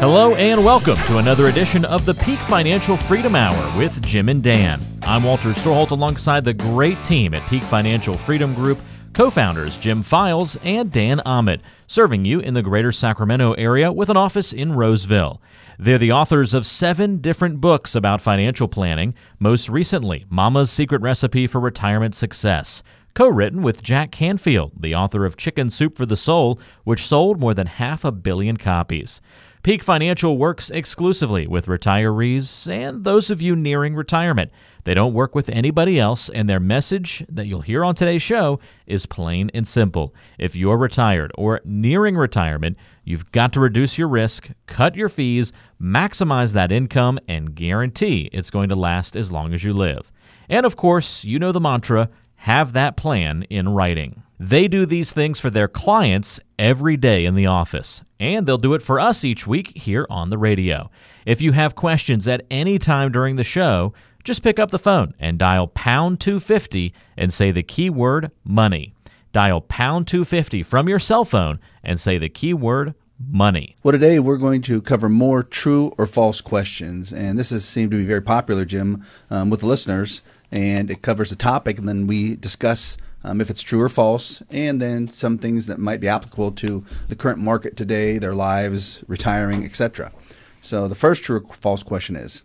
Hello and welcome to another edition of the Peak Financial Freedom Hour with Jim and Dan. I'm Walter Storholt alongside the great team at Peak Financial Freedom Group, co-founders Jim Files and Dan Ahmed, serving you in the greater Sacramento area with an office in Roseville. They're the authors of seven different books about financial planning, most recently, Mama's Secret Recipe for Retirement Success co written with Jack Canfield, the author of Chicken Soup for the Soul, which sold more than half a billion copies. Peak Financial works exclusively with retirees and those of you nearing retirement. They don't work with anybody else, and their message that you'll hear on today's show is plain and simple. If you're retired or nearing retirement, you've got to reduce your risk, cut your fees, maximize that income, and guarantee it's going to last as long as you live. And of course, you know the mantra have that plan in writing. They do these things for their clients every day in the office, and they'll do it for us each week here on the radio. If you have questions at any time during the show, just pick up the phone and dial pound 250 and say the keyword money. Dial pound 250 from your cell phone and say the keyword money. Well, today we're going to cover more true or false questions, and this has seemed to be very popular, Jim, um, with the listeners. And it covers a topic, and then we discuss um, if it's true or false, and then some things that might be applicable to the current market today, their lives, retiring, etc. So the first true or false question is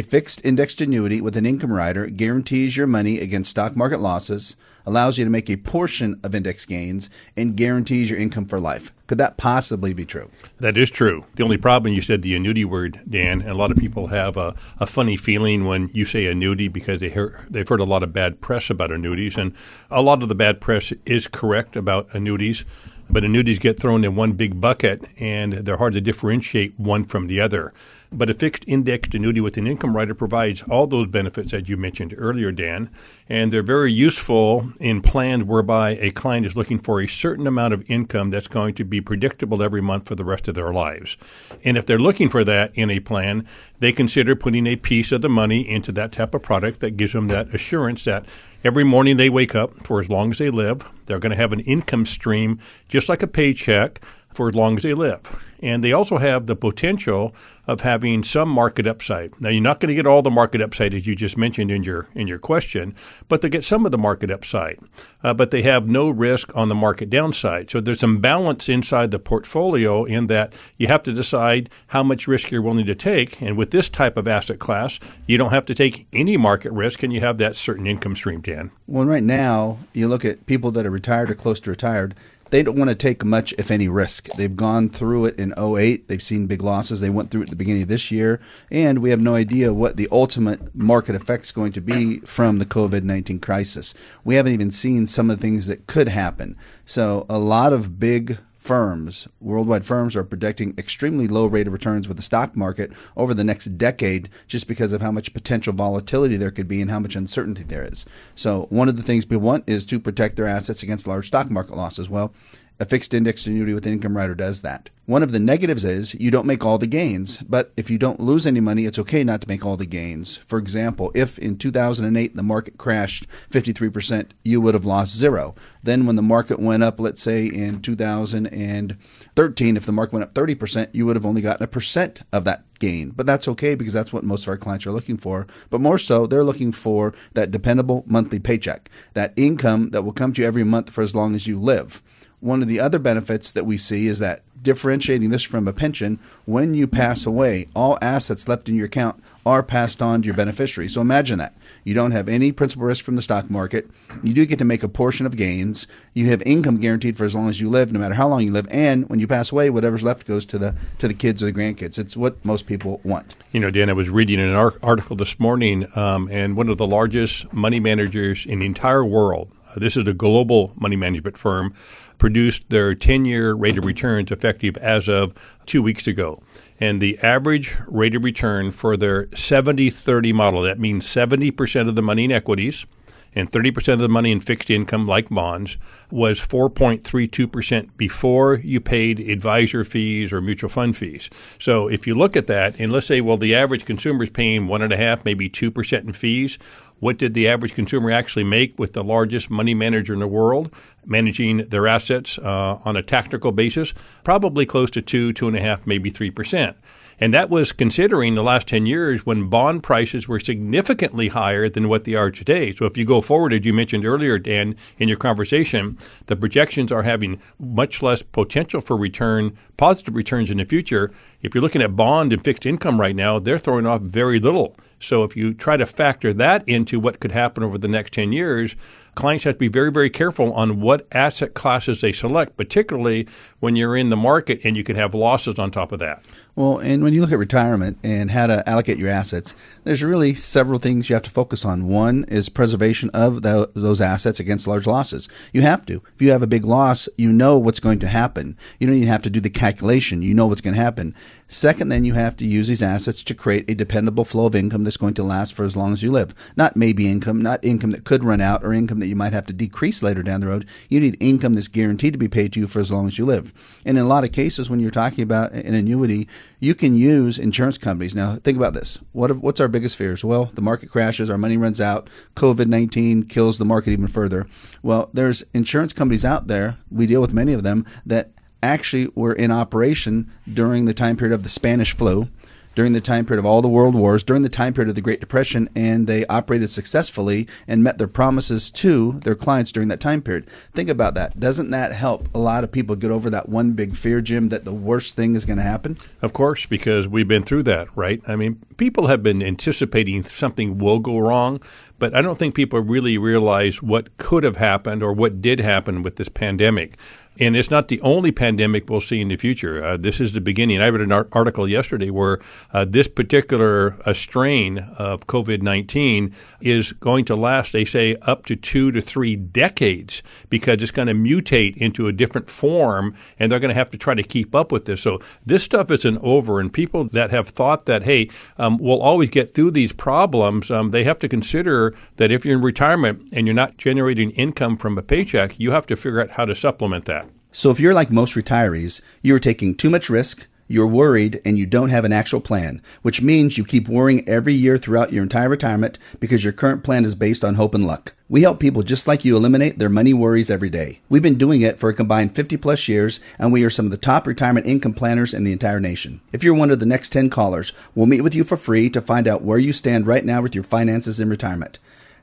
a fixed indexed annuity with an income rider guarantees your money against stock market losses, allows you to make a portion of index gains, and guarantees your income for life. Could that possibly be true? That is true. The only problem you said the annuity word, Dan, and a lot of people have a, a funny feeling when you say annuity because they hear, they've heard a lot of bad press about annuities, and a lot of the bad press is correct about annuities. But annuities get thrown in one big bucket, and they're hard to differentiate one from the other. But a fixed indexed annuity with an income rider provides all those benefits that you mentioned earlier, Dan, and they're very useful in plans whereby a client is looking for a certain amount of income that's going to be predictable every month for the rest of their lives. And if they're looking for that in a plan, they consider putting a piece of the money into that type of product that gives them that assurance that every morning they wake up for as long as they live, they're going to have an income stream just like a paycheck for as long as they live and they also have the potential of having some market upside. Now, you're not going to get all the market upside as you just mentioned in your in your question, but they get some of the market upside. Uh, but they have no risk on the market downside. So there's some balance inside the portfolio in that you have to decide how much risk you're willing to take. And with this type of asset class, you don't have to take any market risk, and you have that certain income stream, Dan. Well, right now, you look at people that are retired or close to retired they don't want to take much, if any, risk. They've gone through it in 08. They've seen big losses. They went through it at the beginning of this year. And we have no idea what the ultimate market effect is going to be from the COVID 19 crisis. We haven't even seen some of the things that could happen. So, a lot of big firms, worldwide firms, are predicting extremely low rate of returns with the stock market over the next decade just because of how much potential volatility there could be and how much uncertainty there is. So, one of the things people want is to protect their assets against large stock market losses. Well, a fixed index annuity with income rider does that. One of the negatives is you don't make all the gains, but if you don't lose any money, it's okay not to make all the gains. For example, if in 2008 the market crashed 53%, you would have lost zero. Then when the market went up, let's say in 2013, if the market went up 30%, you would have only gotten a percent of that gain. But that's okay because that's what most of our clients are looking for. But more so, they're looking for that dependable monthly paycheck, that income that will come to you every month for as long as you live. One of the other benefits that we see is that differentiating this from a pension, when you pass away, all assets left in your account are passed on to your beneficiary. So imagine that. You don't have any principal risk from the stock market. You do get to make a portion of gains. You have income guaranteed for as long as you live, no matter how long you live. And when you pass away, whatever's left goes to the to the kids or the grandkids. It's what most people want. You know, Dan, I was reading an article this morning, um, and one of the largest money managers in the entire world Uh, this is a global money management firm, produced their 10 year rate of returns effective as of two weeks ago. and the average rate of return for their 70 30 model, that means 70% of the money in equities and 30% of the money in fixed income, like bonds, was 4.32% before you paid advisor fees or mutual fund fees. So if you look at that, and let's say, well, the average consumer is paying one and a half, maybe 2% in fees. What did the average consumer actually make with the largest money manager in the world, managing their assets uh, on a tactical basis? Probably close to two, two and a half, maybe three percent. And that was considering the last 10 years when bond prices were significantly higher than what they are today. So if you go forward, as you mentioned earlier, Dan, in your conversation, the projections are having much less potential for return, positive returns in the future. If you're looking at bond and fixed income right now, they're throwing off very little. So if you try to factor that into what could happen over the next 10 years, clients have to be very, very careful on what asset classes they select, particularly when you're in the market and you can have losses on top of that. Well, and when you look at retirement and how to allocate your assets, there's really several things you have to focus on. One is preservation of the, those assets against large losses. You have to. If you have a big loss, you know what's going to happen. You don't even have to do the calculation. You know what's going to happen. Second, then you have to use these assets to create a dependable flow of income that's going to last for as long as you live. Not maybe income, not income that could run out or income that you might have to decrease later down the road. You need income that's guaranteed to be paid to you for as long as you live. And in a lot of cases, when you're talking about an annuity, you can use insurance companies. Now, think about this. What what's our biggest fears? Well, the market crashes, our money runs out, COVID 19 kills the market even further. Well, there's insurance companies out there, we deal with many of them, that actually were in operation during the time period of the Spanish flu during the time period of all the world wars, during the time period of the Great Depression, and they operated successfully and met their promises to their clients during that time period. Think about that. Doesn't that help a lot of people get over that one big fear, Jim, that the worst thing is going to happen? Of course, because we've been through that, right? I mean, people have been anticipating something will go wrong, but I don't think people really realize what could have happened or what did happen with this pandemic. And it's not the only pandemic we'll see in the future. Uh, this is the beginning. I read an article yesterday where uh, this particular uh, strain of COVID 19 is going to last, they say, up to two to three decades because it's going to mutate into a different form and they're going to have to try to keep up with this. So this stuff isn't over. And people that have thought that, hey, um, we'll always get through these problems, um, they have to consider that if you're in retirement and you're not generating income from a paycheck, you have to figure out how to supplement that. So if you're like most retirees, you are taking too much risk, you're worried, and you don't have an actual plan, which means you keep worrying every year throughout your entire retirement because your current plan is based on hope and luck. We help people just like you eliminate their money worries every day. We've been doing it for a combined 50 plus years, and we are some of the top retirement income planners in the entire nation. If you're one of the next 10 callers, we'll meet with you for free to find out where you stand right now with your finances in retirement.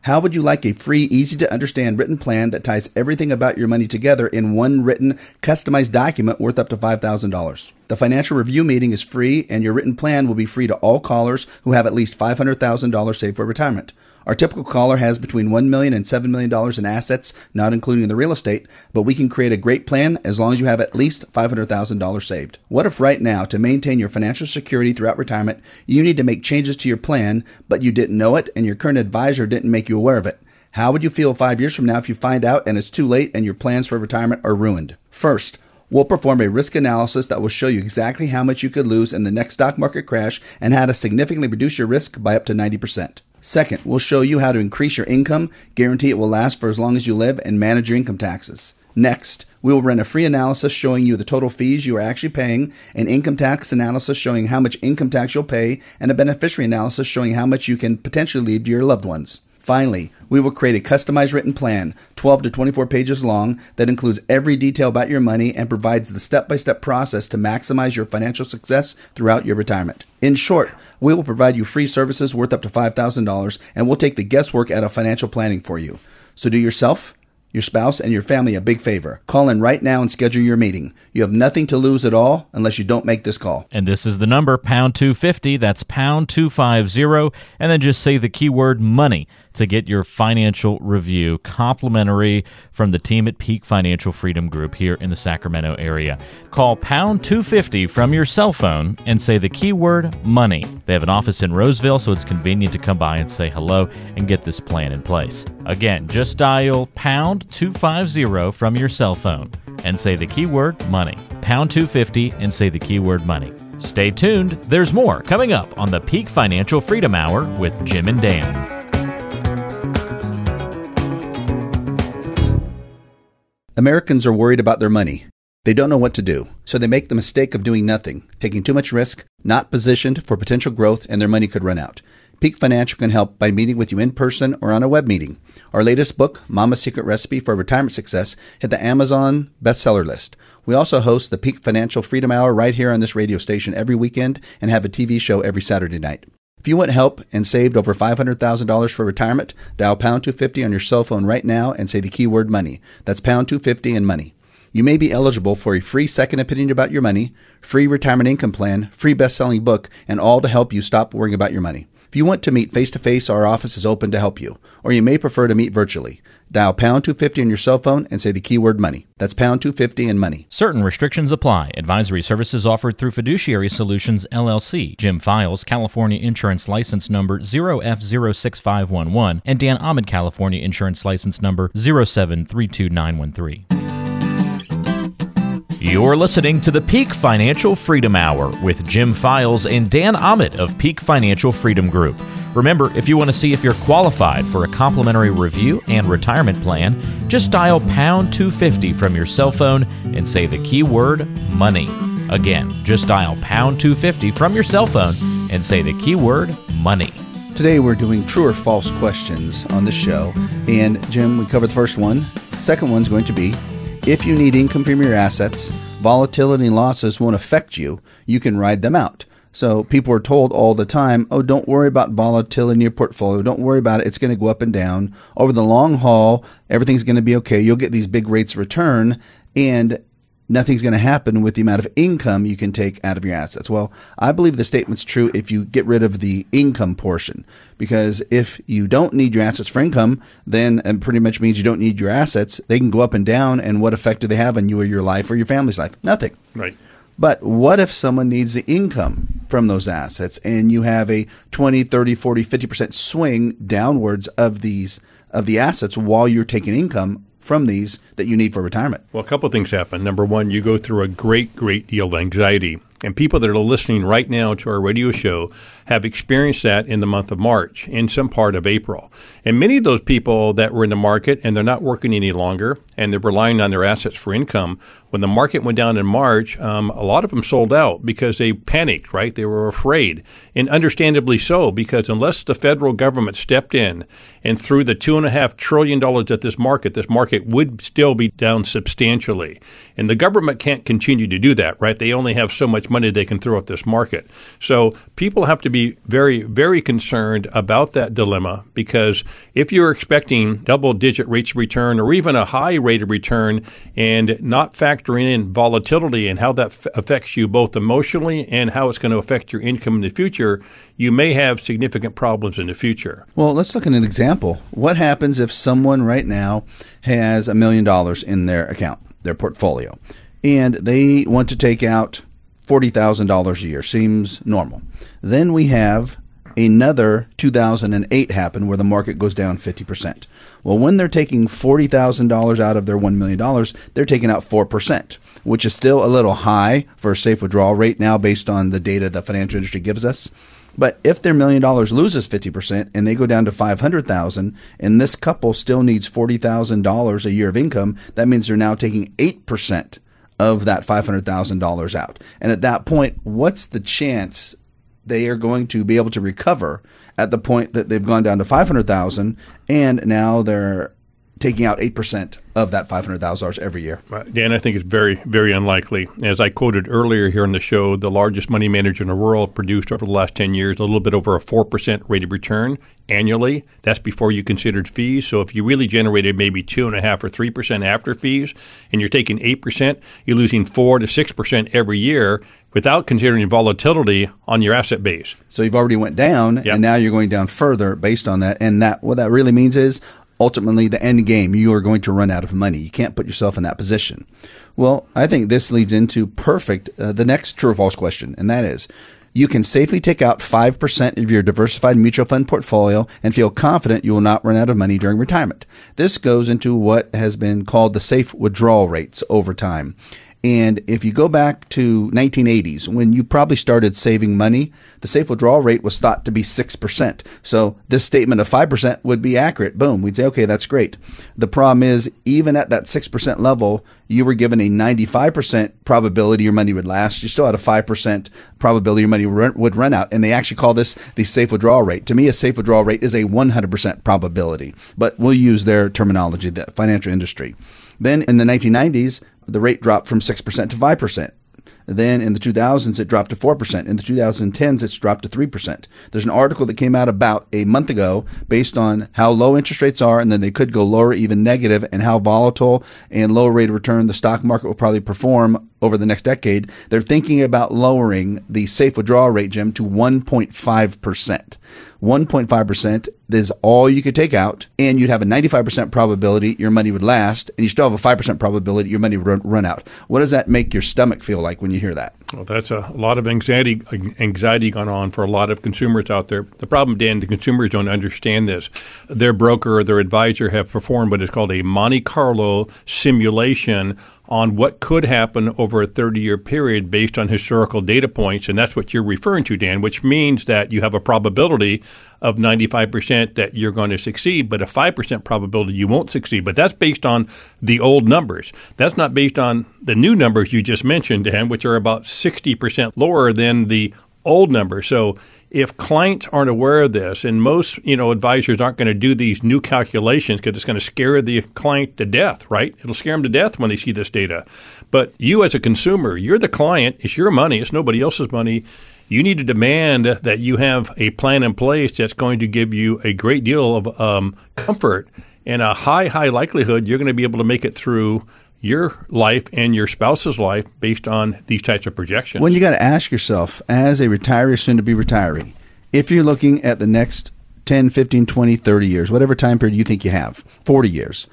How would you like a free, easy to understand written plan that ties everything about your money together in one written, customized document worth up to $5,000? The financial review meeting is free, and your written plan will be free to all callers who have at least $500,000 saved for retirement. Our typical caller has between $1 million and $7 million in assets, not including the real estate, but we can create a great plan as long as you have at least $500,000 saved. What if right now, to maintain your financial security throughout retirement, you need to make changes to your plan, but you didn't know it and your current advisor didn't make you aware of it? How would you feel five years from now if you find out and it's too late and your plans for retirement are ruined? First, We'll perform a risk analysis that will show you exactly how much you could lose in the next stock market crash and how to significantly reduce your risk by up to 90%. Second, we'll show you how to increase your income, guarantee it will last for as long as you live, and manage your income taxes. Next, we will run a free analysis showing you the total fees you are actually paying, an income tax analysis showing how much income tax you'll pay, and a beneficiary analysis showing how much you can potentially leave to your loved ones. Finally, we will create a customized written plan, 12 to 24 pages long, that includes every detail about your money and provides the step by step process to maximize your financial success throughout your retirement. In short, we will provide you free services worth up to $5,000 and we'll take the guesswork out of financial planning for you. So do yourself your spouse, and your family a big favor. Call in right now and schedule your meeting. You have nothing to lose at all unless you don't make this call. And this is the number, pound 250. That's pound 250. And then just say the keyword money to get your financial review complimentary from the team at Peak Financial Freedom Group here in the Sacramento area. Call pound 250 from your cell phone and say the keyword money. They have an office in Roseville, so it's convenient to come by and say hello and get this plan in place. Again, just dial pound 250 from your cell phone and say the keyword money. Pound 250 and say the keyword money. Stay tuned, there's more coming up on the Peak Financial Freedom Hour with Jim and Dan. Americans are worried about their money. They don't know what to do, so they make the mistake of doing nothing, taking too much risk, not positioned for potential growth, and their money could run out. Peak Financial can help by meeting with you in person or on a web meeting. Our latest book, Mama's Secret Recipe for Retirement Success, hit the Amazon bestseller list. We also host the Peak Financial Freedom Hour right here on this radio station every weekend and have a TV show every Saturday night. If you want help and saved over $500,000 for retirement, dial pound 250 on your cell phone right now and say the keyword money. That's pound 250 and money. You may be eligible for a free second opinion about your money, free retirement income plan, free best-selling book, and all to help you stop worrying about your money. If you want to meet face to face, our office is open to help you, or you may prefer to meet virtually. Dial pound 250 on your cell phone and say the keyword money. That's pound 250 and money. Certain restrictions apply. Advisory services offered through Fiduciary Solutions LLC. Jim Files, California Insurance License Number 0F06511, and Dan Ahmed, California Insurance License Number 0732913. You're listening to the Peak Financial Freedom Hour with Jim Files and Dan Ahmed of Peak Financial Freedom Group. Remember, if you want to see if you're qualified for a complimentary review and retirement plan, just dial pound 250 from your cell phone and say the keyword money. Again, just dial pound 250 from your cell phone and say the keyword money. Today we're doing true or false questions on the show. And Jim, we covered the first one. Second one's going to be if you need income from your assets, volatility and losses won't affect you. You can ride them out. So people are told all the time, oh, don't worry about volatility in your portfolio. Don't worry about it. It's going to go up and down. Over the long haul, everything's going to be okay. You'll get these big rates return. And nothing's going to happen with the amount of income you can take out of your assets. Well, I believe the statement's true if you get rid of the income portion, because if you don't need your assets for income, then it pretty much means you don't need your assets. They can go up and down, and what effect do they have on you or your life or your family's life? Nothing. Right. But what if someone needs the income from those assets and you have a 20, 30, 40, 50% swing downwards of these of the assets while you're taking income from these that you need for retirement? Well, a couple things happen. Number one, you go through a great, great deal of anxiety. And people that are listening right now to our radio show have experienced that in the month of March, in some part of April. And many of those people that were in the market and they're not working any longer and they're relying on their assets for income, when the market went down in March, um, a lot of them sold out because they panicked, right? They were afraid. And understandably so, because unless the federal government stepped in and threw the $2.5 trillion at this market, this market would still be down substantially. And the government can't continue to do that, right? They only have so much money they can throw at this market. So people have to be very, very concerned about that dilemma because if you're expecting double digit rates of return or even a high rate of return and not factoring in volatility and how that f- affects you both emotionally and how it's going to affect your income in the future, you may have significant problems in the future. Well, let's look at an example. What happens if someone right now has a million dollars in their account, their portfolio, and they want to take out $40,000 a year? Seems normal. Then we have another 2008 happen where the market goes down 50%. Well, when they're taking $40,000 out of their $1 million, they're taking out 4%, which is still a little high for a safe withdrawal rate now based on the data the financial industry gives us. But if their million dollars loses 50% and they go down to 500,000 and this couple still needs $40,000 a year of income, that means they're now taking 8% of that $500,000 out. And at that point, what's the chance they are going to be able to recover at the point that they've gone down to 500,000 and now they're taking out 8% of that $500,000 every year. Dan, I think it's very, very unlikely. As I quoted earlier here on the show, the largest money manager in the world produced over the last 10 years a little bit over a 4% rate of return annually. That's before you considered fees. So if you really generated maybe 2.5 or 3% after fees and you're taking 8%, you're losing 4 to 6% every year without considering volatility on your asset base. So you've already went down Yep. and now you're going down further based on that. And that what that really means is ultimately the end game, you are going to run out of money. You can't put yourself in that position. Well, I think this leads into perfect uh, the next true or false question, and that is you can safely take out 5% of your diversified mutual fund portfolio and feel confident you will not run out of money during retirement. This goes into what has been called the safe withdrawal rates over time. And if you go back to 1980s, when you probably started saving money, the safe withdrawal rate was thought to be 6%. So this statement of 5% would be accurate. Boom. We'd say, okay, that's great. The problem is, even at that 6% level, you were given a 95% probability your money would last. You still had a 5% probability your money would run out. And they actually call this the safe withdrawal rate. To me, a safe withdrawal rate is a 100% probability, but we'll use their terminology, the financial industry. Then in the 1990s, the rate dropped from 6% to 5%. Then in the 2000s, it dropped to 4%. In the 2010s, it's dropped to 3%. There's an article that came out about a month ago based on how low interest rates are, and then they could go lower, even negative, and how volatile and low rate of return the stock market will probably perform over the next decade. They're thinking about lowering the safe withdrawal rate, Jim, to 1.5%. 1.5% is all you could take out, and you'd have a 95% probability your money would last, and you still have a 5% probability your money would run out. What does that make your stomach feel like when you hear that? Well, that's a lot of anxiety anxiety going on for a lot of consumers out there. The problem, Dan, the consumers don't understand this. Their broker or their advisor have performed what is called a Monte Carlo simulation on what could happen over a 30 year period based on historical data points. And that's what you're referring to, Dan, which means that you have a probability of 95% that you're going to succeed, but a 5% probability you won't succeed. But that's based on the old numbers. That's not based on the new numbers you just mentioned, Dan, which are about 60% lower than the old numbers. So if clients aren't aware of this, and most you know advisors aren't going to do these new calculations because it's going to scare the client to death, right? It'll scare them to death when they see this data. But you, as a consumer, you're the client. It's your money. It's nobody else's money. You need to demand that you have a plan in place that's going to give you a great deal of um, comfort and a high, high likelihood you're going to be able to make it through your life and your spouse's life based on these types of projections. When you got to ask yourself, as a retiree, soon to be retiree, if you're looking at the next 10, 15, 20, 30 years, whatever time period you think you have, 40 years,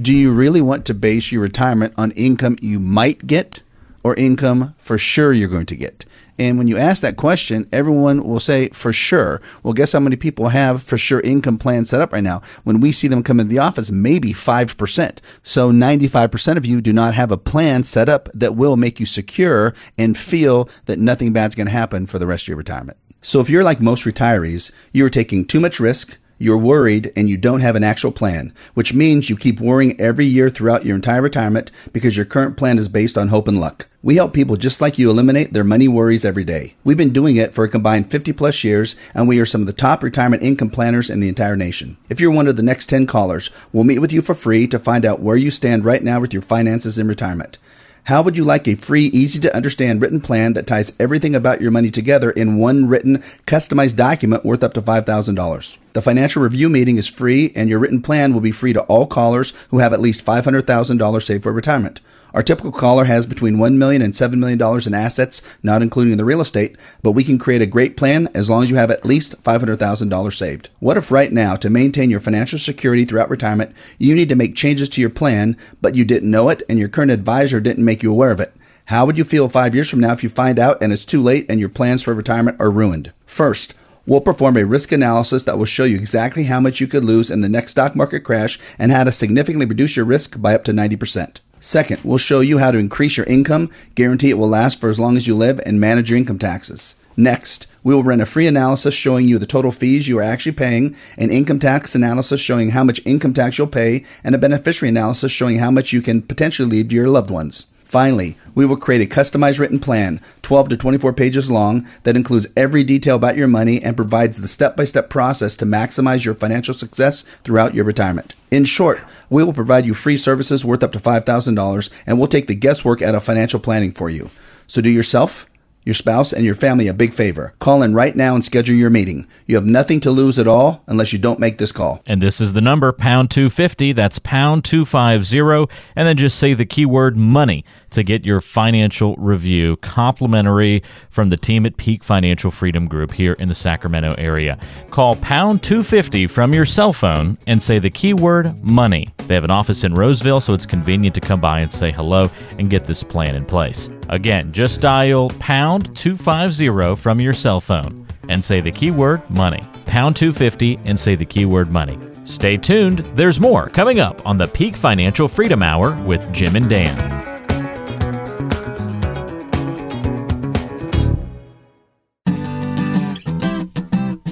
do you really want to base your retirement on income you might get or income for sure you're going to get? And when you ask that question, everyone will say for sure. Well, guess how many people have for sure income plans set up right now? When we see them come in the office, maybe 5%. So 95% of you do not have a plan set up that will make you secure and feel that nothing bad's going to happen for the rest of your retirement. So if you're like most retirees, you are taking too much risk you're worried and you don't have an actual plan, which means you keep worrying every year throughout your entire retirement because your current plan is based on hope and luck. We help people just like you eliminate their money worries every day. We've been doing it for a combined 50 plus years, and we are some of the top retirement income planners in the entire nation. If you're one of the next 10 callers, we'll meet with you for free to find out where you stand right now with your finances in retirement. How would you like a free, easy to understand written plan that ties everything about your money together in one written, customized document worth up to $5,000? The financial review meeting is free, and your written plan will be free to all callers who have at least $500,000 saved for retirement. Our typical caller has between $1 million and $7 million in assets, not including the real estate, but we can create a great plan as long as you have at least $500,000 saved. What if right now, to maintain your financial security throughout retirement, you need to make changes to your plan, but you didn't know it and your current advisor didn't make you aware of it? How would you feel five years from now if you find out and it's too late and your plans for retirement are ruined? First, We'll perform a risk analysis that will show you exactly how much you could lose in the next stock market crash and how to significantly reduce your risk by up to 90%. Second, we'll show you how to increase your income, guarantee it will last for as long as you live, and manage your income taxes. Next, we will run a free analysis showing you the total fees you are actually paying, an income tax analysis showing how much income tax you'll pay, and a beneficiary analysis showing how much you can potentially leave to your loved ones. Finally, we will create a customized written plan, 12 to 24 pages long, that includes every detail about your money and provides the step by step process to maximize your financial success throughout your retirement. In short, we will provide you free services worth up to $5,000 and we'll take the guesswork out of financial planning for you. So do yourself your spouse, and your family a big favor. Call in right now and schedule your meeting. You have nothing to lose at all unless you don't make this call. And this is the number, pound 250. That's pound 250. And then just say the keyword money to get your financial review complimentary from the team at Peak Financial Freedom Group here in the Sacramento area. Call pound 250 from your cell phone and say the keyword money. They have an office in Roseville, so it's convenient to come by and say hello and get this plan in place. Again, just dial pound 250 from your cell phone and say the keyword money. Pound 250 and say the keyword money. Stay tuned, there's more coming up on the Peak Financial Freedom Hour with Jim and Dan.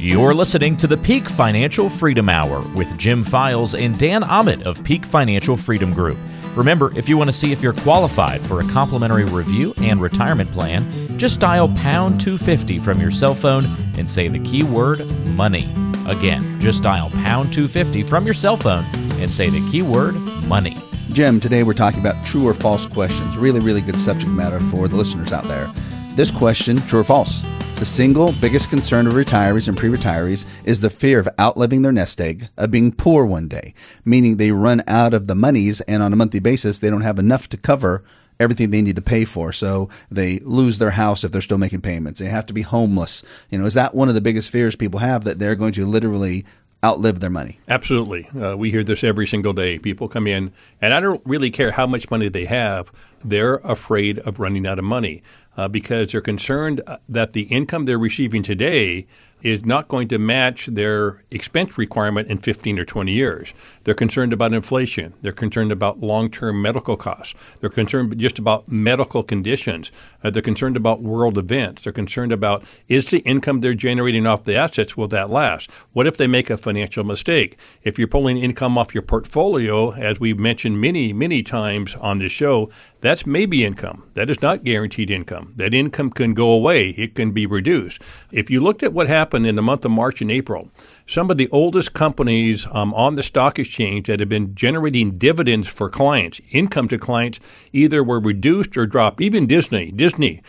You're listening to the Peak Financial Freedom Hour with Jim Files and Dan Ahmed of Peak Financial Freedom Group. Remember, if you want to see if you're qualified for a complimentary review and retirement plan, just dial pound 250 from your cell phone and say the keyword money. Again, just dial pound 250 from your cell phone and say the keyword money. Jim, today we're talking about true or false questions. Really, really good subject matter for the listeners out there. This question, true or false? The single biggest concern of retirees and pre retirees is the fear of outliving their nest egg, of being poor one day, meaning they run out of the monies and on a monthly basis they don't have enough to cover everything they need to pay for. So they lose their house if they're still making payments. They have to be homeless. You know, is that one of the biggest fears people have that they're going to literally outlive their money? Absolutely. Uh, we hear this every single day. People come in, and I don't really care how much money they have, they're afraid of running out of money uh, because they're concerned uh, that the income they're receiving today is not going to match their expense requirement in 15 or 20 years. They're concerned about inflation. They're concerned about long term medical costs. They're concerned just about medical conditions. Uh, they're concerned about world events. They're concerned about is the income they're generating off the assets, will that last? What if they make a financial mistake? If you're pulling income off your portfolio, as we've mentioned many, many times on this show, that's maybe income. That is not guaranteed income. That income can go away, it can be reduced. If you looked at what happened in the month of March and April, some of the oldest companies um, on the stock exchange that have been generating dividends for clients, income to clients, either were reduced or dropped. Even Disney, Disney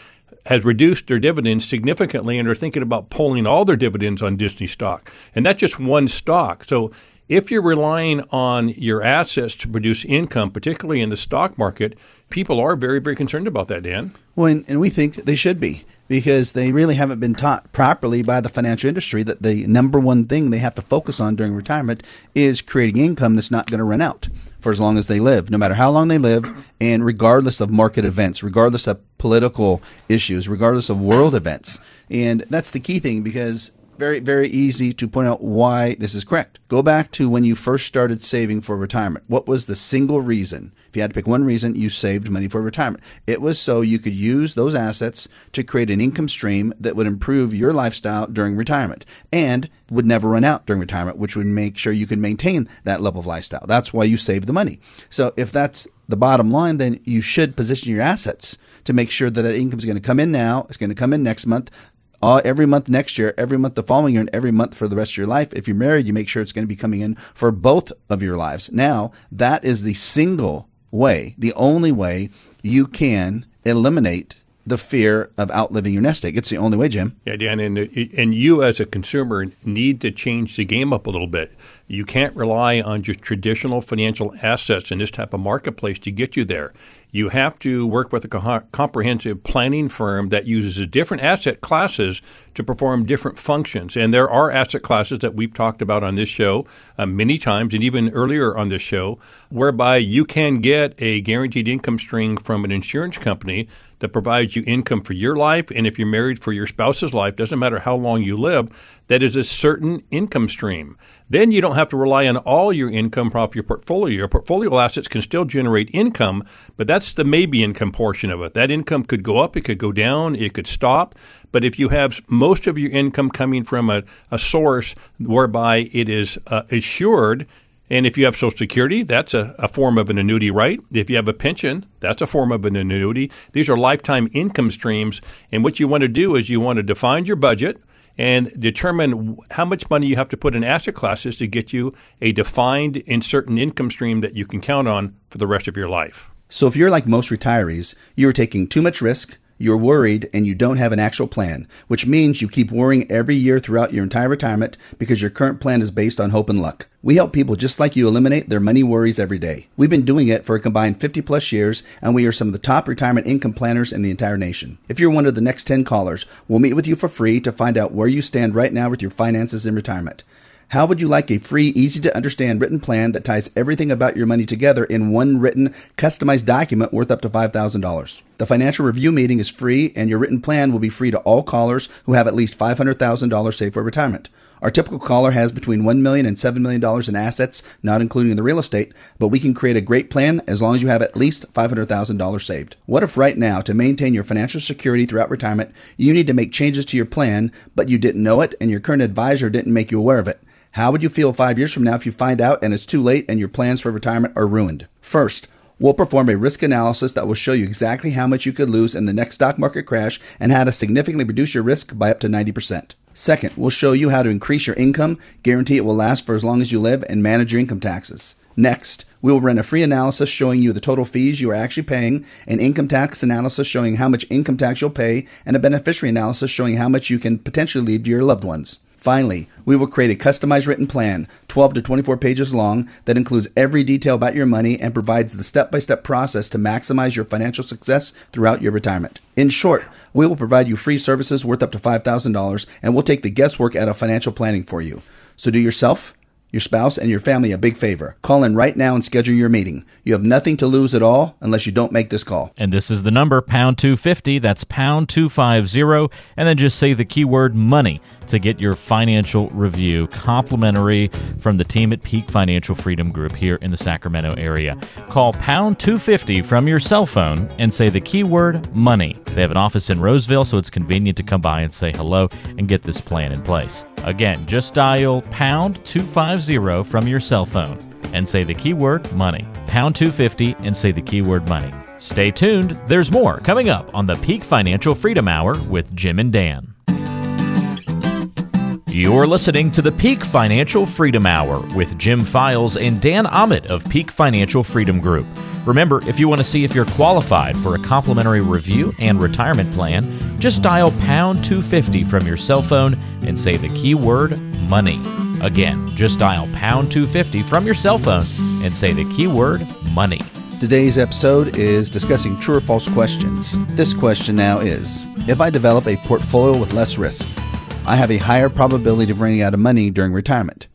has reduced their dividends significantly and are thinking about pulling all their dividends on Disney stock. And that's just one stock. So if you're relying on your assets to produce income, particularly in the stock market, people are very, very concerned about that, Dan. Well, and, and we think they should be because they really haven't been taught properly by the financial industry that the number one thing they have to focus on during retirement is creating income that's not going to run out for as long as they live, no matter how long they live, and regardless of market events, regardless of political issues, regardless of world events. And that's the key thing because very, very easy to point out why this is correct. Go back to when you first started saving for retirement. What was the single reason? If you had to pick one reason, you saved money for retirement. It was so you could use those assets to create an income stream that would improve your lifestyle during retirement and would never run out during retirement, which would make sure you could maintain that level of lifestyle. That's why you save the money. So if that's the bottom line, then you should position your assets to make sure that that income is going to come in now, it's going to come in next month all, every month next year, every month the following year, and every month for the rest of your life. If you're married, you make sure it's going to be coming in for both of your lives. Now, that is the single way, the only way you can eliminate the fear of outliving your nest egg. It's the only way, Jim. Yeah, Dan, and, uh, and you as a consumer need to change the game up a little bit. You can't rely on just traditional financial assets in this type of marketplace to get you there. You have to work with a co- comprehensive planning firm that uses different asset classes to perform different functions. And there are asset classes that we've talked about on this show uh, many times and even earlier on this show, whereby you can get a guaranteed income stream from an insurance company that provides you income for your life. And if you're married for your spouse's life, doesn't matter how long you live, that is a certain income stream. Then you don't have to rely on all your income off your portfolio. Your portfolio assets can still generate income, but that's the maybe income portion of it. That income could go up, it could go down, it could stop. But if you have most of your income coming from a, a source whereby it is uh, assured and if you have Social Security, that's a, a, form of an annuity, right? If you have a pension, that's a form of an annuity. These are lifetime income streams. And what you want to do is you want to define your budget and determine how much money you have to put in asset classes to get you a defined and certain income stream that you can count on for the rest of your life. So if you're like most retirees, you are taking too much risk you're worried and you don't have an actual plan, which means you keep worrying every year throughout your entire retirement because your current plan is based on hope and luck. We help people just like you eliminate their money worries every day. We've been doing it for a combined 50 plus years, and we are some of the top retirement income planners in the entire nation. If you're one of the next 10 callers, we'll meet with you for free to find out where you stand right now with your finances in retirement. How would you like a free, easy to understand written plan that ties everything about your money together in one written, customized document worth up to $5,000? The financial review meeting is free, and your written plan will be free to all callers who have at least $500,000 saved for retirement. Our typical caller has between $1 million and $7 million in assets, not including the real estate, but we can create a great plan as long as you have at least $500,000 saved. What if right now, to maintain your financial security throughout retirement, you need to make changes to your plan, but you didn't know it and your current advisor didn't make you aware of it? How would you feel five years from now if you find out and it's too late and your plans for retirement are ruined? First, We'll perform a risk analysis that will show you exactly how much you could lose in the next stock market crash and how to significantly reduce your risk by up to 90%. Second, we'll show you how to increase your income, guarantee it will last for as long as you live, and manage your income taxes. Next, we will run a free analysis showing you the total fees you are actually paying, an income tax analysis showing how much income tax you'll pay, and a beneficiary analysis showing how much you can potentially leave to your loved ones. Finally, we will create a customized written plan, 12 to 24 pages long, that includes every detail about your money and provides the step by step process to maximize your financial success throughout your retirement. In short, we will provide you free services worth up to $5,000 and we'll take the guesswork out of financial planning for you. So do yourself your spouse, and your family a big favor. Call in right now and schedule your meeting. You have nothing to lose at all unless you don't make this call. And this is the number, pound 250. That's pound 250. And then just say the keyword money to get your financial review complimentary from the team at Peak Financial Freedom Group here in the Sacramento area. Call pound 250 from your cell phone and say the keyword money. They have an office in Roseville, so it's convenient to come by and say hello and get this plan in place. Again, just dial pound 250 from your cell phone and say the keyword money. Pound 250 and say the keyword money. Stay tuned, there's more coming up on the Peak Financial Freedom Hour with Jim and Dan. You're listening to the Peak Financial Freedom Hour with Jim Files and Dan Ahmed of Peak Financial Freedom Group. Remember, if you want to see if you're qualified for a complimentary review and retirement plan, just dial pound 250 from your cell phone and say the keyword money. Again, just dial pound 250 from your cell phone and say the keyword money. Today's episode is discussing true or false questions. This question now is If I develop a portfolio with less risk, I have a higher probability of running out of money during retirement.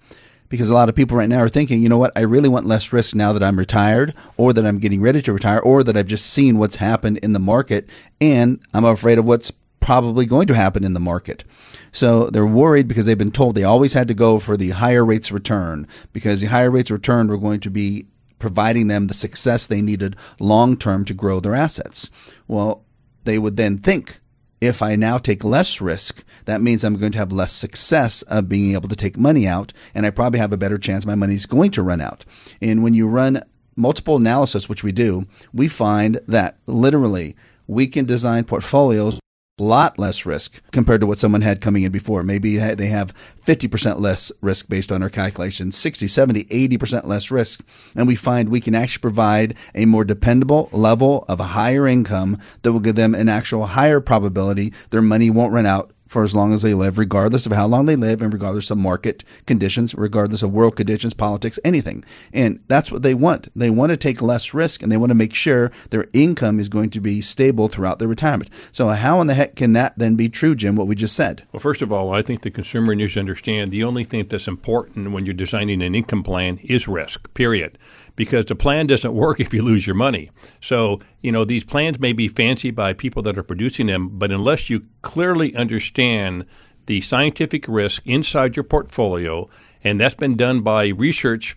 Because a lot of people right now are thinking, you know what, I really want less risk now that I'm retired, or that I'm getting ready to retire, or that I've just seen what's happened in the market, and I'm afraid of what's probably going to happen in the market. So they're worried because they've been told they always had to go for the higher rates return because the higher rates return were going to be providing them the success they needed long term to grow their assets. Well, they would then think if I now take less risk, that means I'm going to have less success of being able to take money out, and I probably have a better chance my money's going to run out. And when you run multiple analysis, which we do, we find that literally we can design portfolios lot less risk compared to what someone had coming in before. Maybe they have 50% less risk based on our calculations, 60, 70, 80% less risk. And we find we can actually provide a more dependable level of a higher income that will give them an actual higher probability their money won't run out for as long as they live, regardless of how long they live and regardless of market conditions, regardless of world conditions, politics, anything. And that's what they want. They want to take less risk and they want to make sure their income is going to be stable throughout their retirement. So, how in the heck can that then be true, Jim, what we just said? Well, first of all, I think the consumer needs to understand the only thing that's important when you're designing an income plan is risk, period because the plan doesn't work if you lose your money. So, you know, these plans may be fancy by people that are producing them, but unless you clearly understand the scientific risk inside your portfolio, and that's been done by research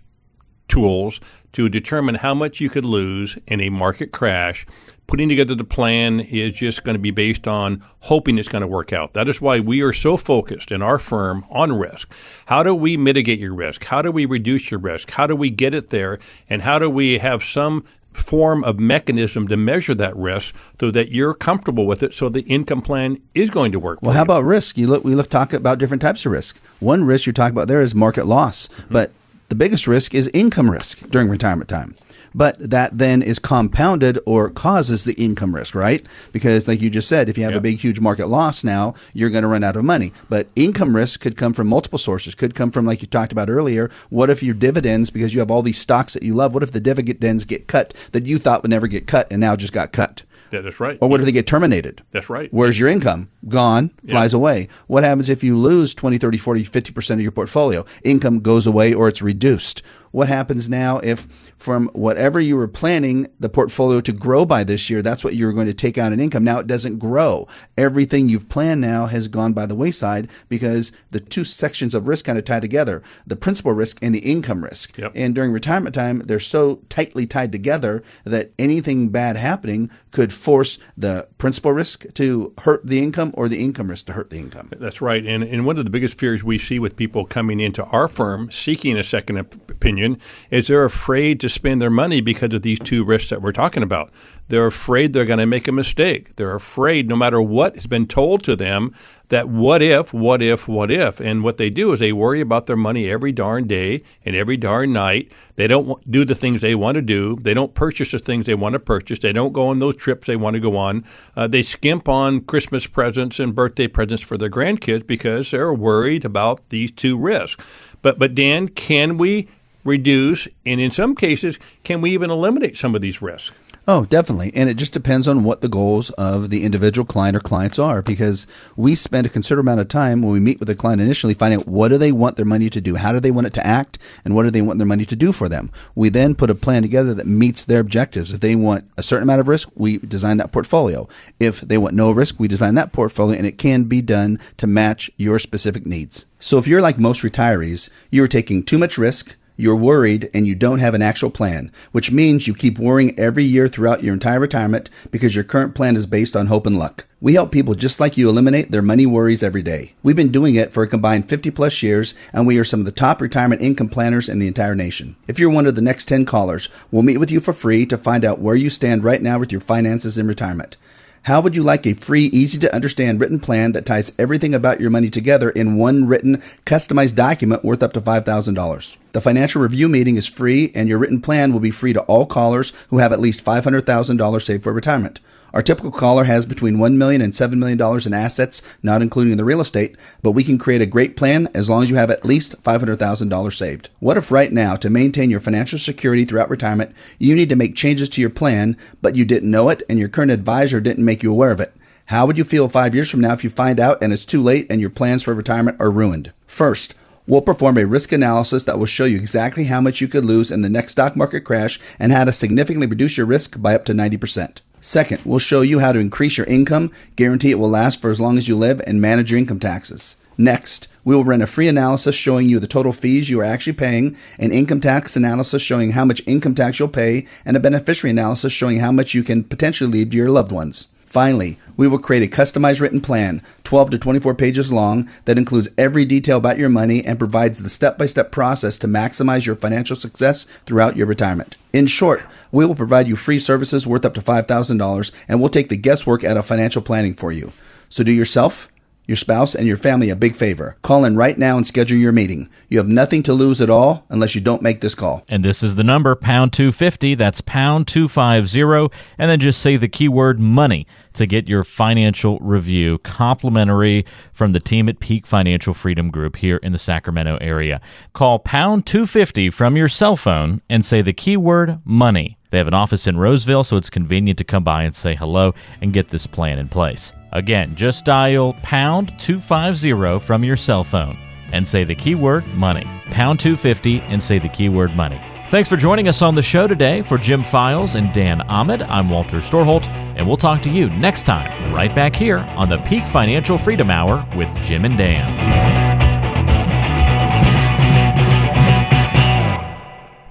tools to determine how much you could lose in a market crash. Putting together the plan is just going to be based on hoping it's going to work out. That is why we are so focused in our firm on risk. How do we mitigate your risk? How do we reduce your risk? How do we get it there? And how do we have some form of mechanism to measure that risk so that you're comfortable with it so the income plan is going to work well how you. about risk you look we look talk about different types of risk one risk you're talking about there is market loss mm-hmm. but the biggest risk is income risk during retirement time. But that then is compounded or causes the income risk, right? Because, like you just said, if you have yep. a big, huge market loss now, you're going to run out of money. But income risk could come from multiple sources, could come from, like you talked about earlier, what if your dividends, because you have all these stocks that you love, what if the dividends get cut that you thought would never get cut and now just got cut? Yeah, that's right. Or what if they get terminated? That's right. Where's your income? Gone, flies away. What happens if you lose 20, 30, 40, 50% of your portfolio? Income goes away or it's reduced. What happens now if from whatever you were planning the portfolio to grow by this year, that's what you were going to take out in income. Now it doesn't grow. Everything you've planned now has gone by the wayside because the two sections of risk kind of tie together the principal risk and the income risk. Yep. And during retirement time, they're so tightly tied together that anything bad happening could force the principal risk to hurt the income or the income risk to hurt the income. That's right. And, and one of the biggest fears we see with people coming into our firm seeking a second opinion is they're afraid to spend their money because of these two risks that we're talking about. They're afraid they're going to make a mistake. They're afraid, no matter what has been told to them, that what if, what if, what if. And what they do is they worry about their money every darn day and every darn night. They don't do the things they want to do. They don't purchase the things they want to purchase. They don't go on those trips they want to go on. Uh, they skimp on Christmas presents and birthday presents for their grandkids because they're worried about these two risks. But, but Dan, can we reduce, and in some cases, can we even eliminate some of these risks? Oh, definitely. And it just depends on what the goals of the individual client or clients are because we spend a considerable amount of time when we meet with a client initially finding out what do they want their money to do? How do they want it to act? And what do they want their money to do for them? We then put a plan together that meets their objectives. If they want a certain amount of risk, we design that portfolio. If they want no risk, we design that portfolio and it can be done to match your specific needs. So if you're like most retirees, you're taking too much risk, you're worried and you don't have an actual plan, which means you keep worrying every year throughout your entire retirement because your current plan is based on hope and luck. We help people just like you eliminate their money worries every day. We've been doing it for a combined 50 plus years, and we are some of the top retirement income planners in the entire nation. If you're one of the next 10 callers, we'll meet with you for free to find out where you stand right now with your finances in retirement. How would you like a free, easy to understand written plan that ties everything about your money together in one written, customized document worth up to $5,000? The financial review meeting is free, and your written plan will be free to all callers who have at least $500,000 saved for retirement. Our typical caller has between $1 million and $7 million in assets, not including the real estate, but we can create a great plan as long as you have at least $500,000 saved. What if right now, to maintain your financial security throughout retirement, you need to make changes to your plan, but you didn't know it and your current advisor didn't make you aware of it? How would you feel five years from now if you find out and it's too late and your plans for retirement are ruined? First, We'll perform a risk analysis that will show you exactly how much you could lose in the next stock market crash and how to significantly reduce your risk by up to 90%. Second, we'll show you how to increase your income, guarantee it will last for as long as you live, and manage your income taxes. Next, we will run a free analysis showing you the total fees you are actually paying, an income tax analysis showing how much income tax you'll pay, and a beneficiary analysis showing how much you can potentially leave to your loved ones. Finally, we will create a customized written plan, 12 to 24 pages long, that includes every detail about your money and provides the step by step process to maximize your financial success throughout your retirement. In short, we will provide you free services worth up to $5,000 and we'll take the guesswork out of financial planning for you. So do yourself your spouse, and your family a big favor. Call in right now and schedule your meeting. You have nothing to lose at all unless you don't make this call. And this is the number, pound 250. That's pound 250. And then just say the keyword money to get your financial review complimentary from the team at Peak Financial Freedom Group here in the Sacramento area. Call pound 250 from your cell phone and say the keyword money. They have an office in Roseville, so it's convenient to come by and say hello and get this plan in place. Again, just dial pound 250 from your cell phone and say the keyword money. Pound 250 and say the keyword money. Thanks for joining us on the show today. For Jim Files and Dan Ahmed, I'm Walter Storholt, and we'll talk to you next time right back here on the Peak Financial Freedom Hour with Jim and Dan.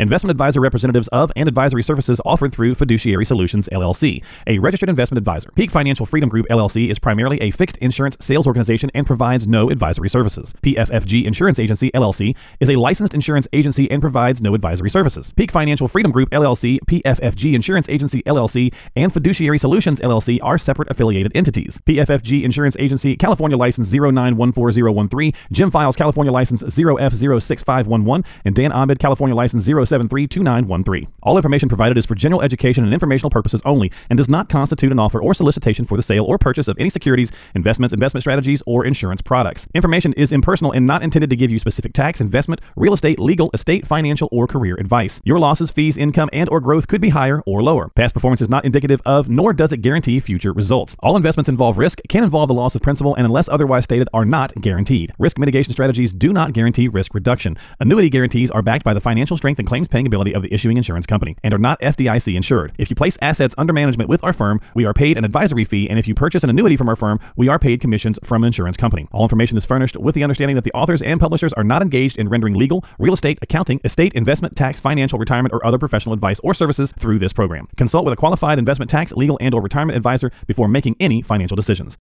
Investment advisor representatives of and advisory services offered through Fiduciary Solutions LLC, a registered investment advisor. Peak Financial Freedom Group LLC is primarily a fixed insurance sales organization and provides no advisory services. PFFG Insurance Agency LLC is a licensed insurance agency and provides no advisory services. Peak Financial Freedom Group LLC, PFFG Insurance Agency LLC, and Fiduciary Solutions LLC are separate affiliated entities. PFFG Insurance Agency, California license 0914013, Jim Files, California license 0F06511, and Dan Ahmed, California license 0 473 2913. All information provided is for general education and informational purposes only and does not constitute an offer or solicitation for the sale or purchase of any securities, investments, investment strategies, or insurance products. Information is impersonal and not intended to give you specific tax, investment, real estate, legal, estate, financial, or career advice. Your losses, fees, income, and or growth could be higher or lower. Past performance is not indicative of, nor does it guarantee future results. All investments involve risk, can involve the loss of principal, and unless otherwise stated, are not guaranteed. Risk mitigation strategies do not guarantee risk reduction. Annuity guarantees are backed by the financial strength and claims paying ability of the issuing insurance company and are not FDIC insured. If you place assets under management with our firm, we are paid an advisory fee, and if you purchase an annuity from our firm, we are paid commissions from an insurance company. All information is furnished with the understanding that the authors and publishers are not engaged in rendering legal, real estate, accounting, estate, investment, tax, financial, retirement, or other professional advice or services through this program. Consult with a qualified investment tax, legal, and or retirement advisor before making any financial decisions.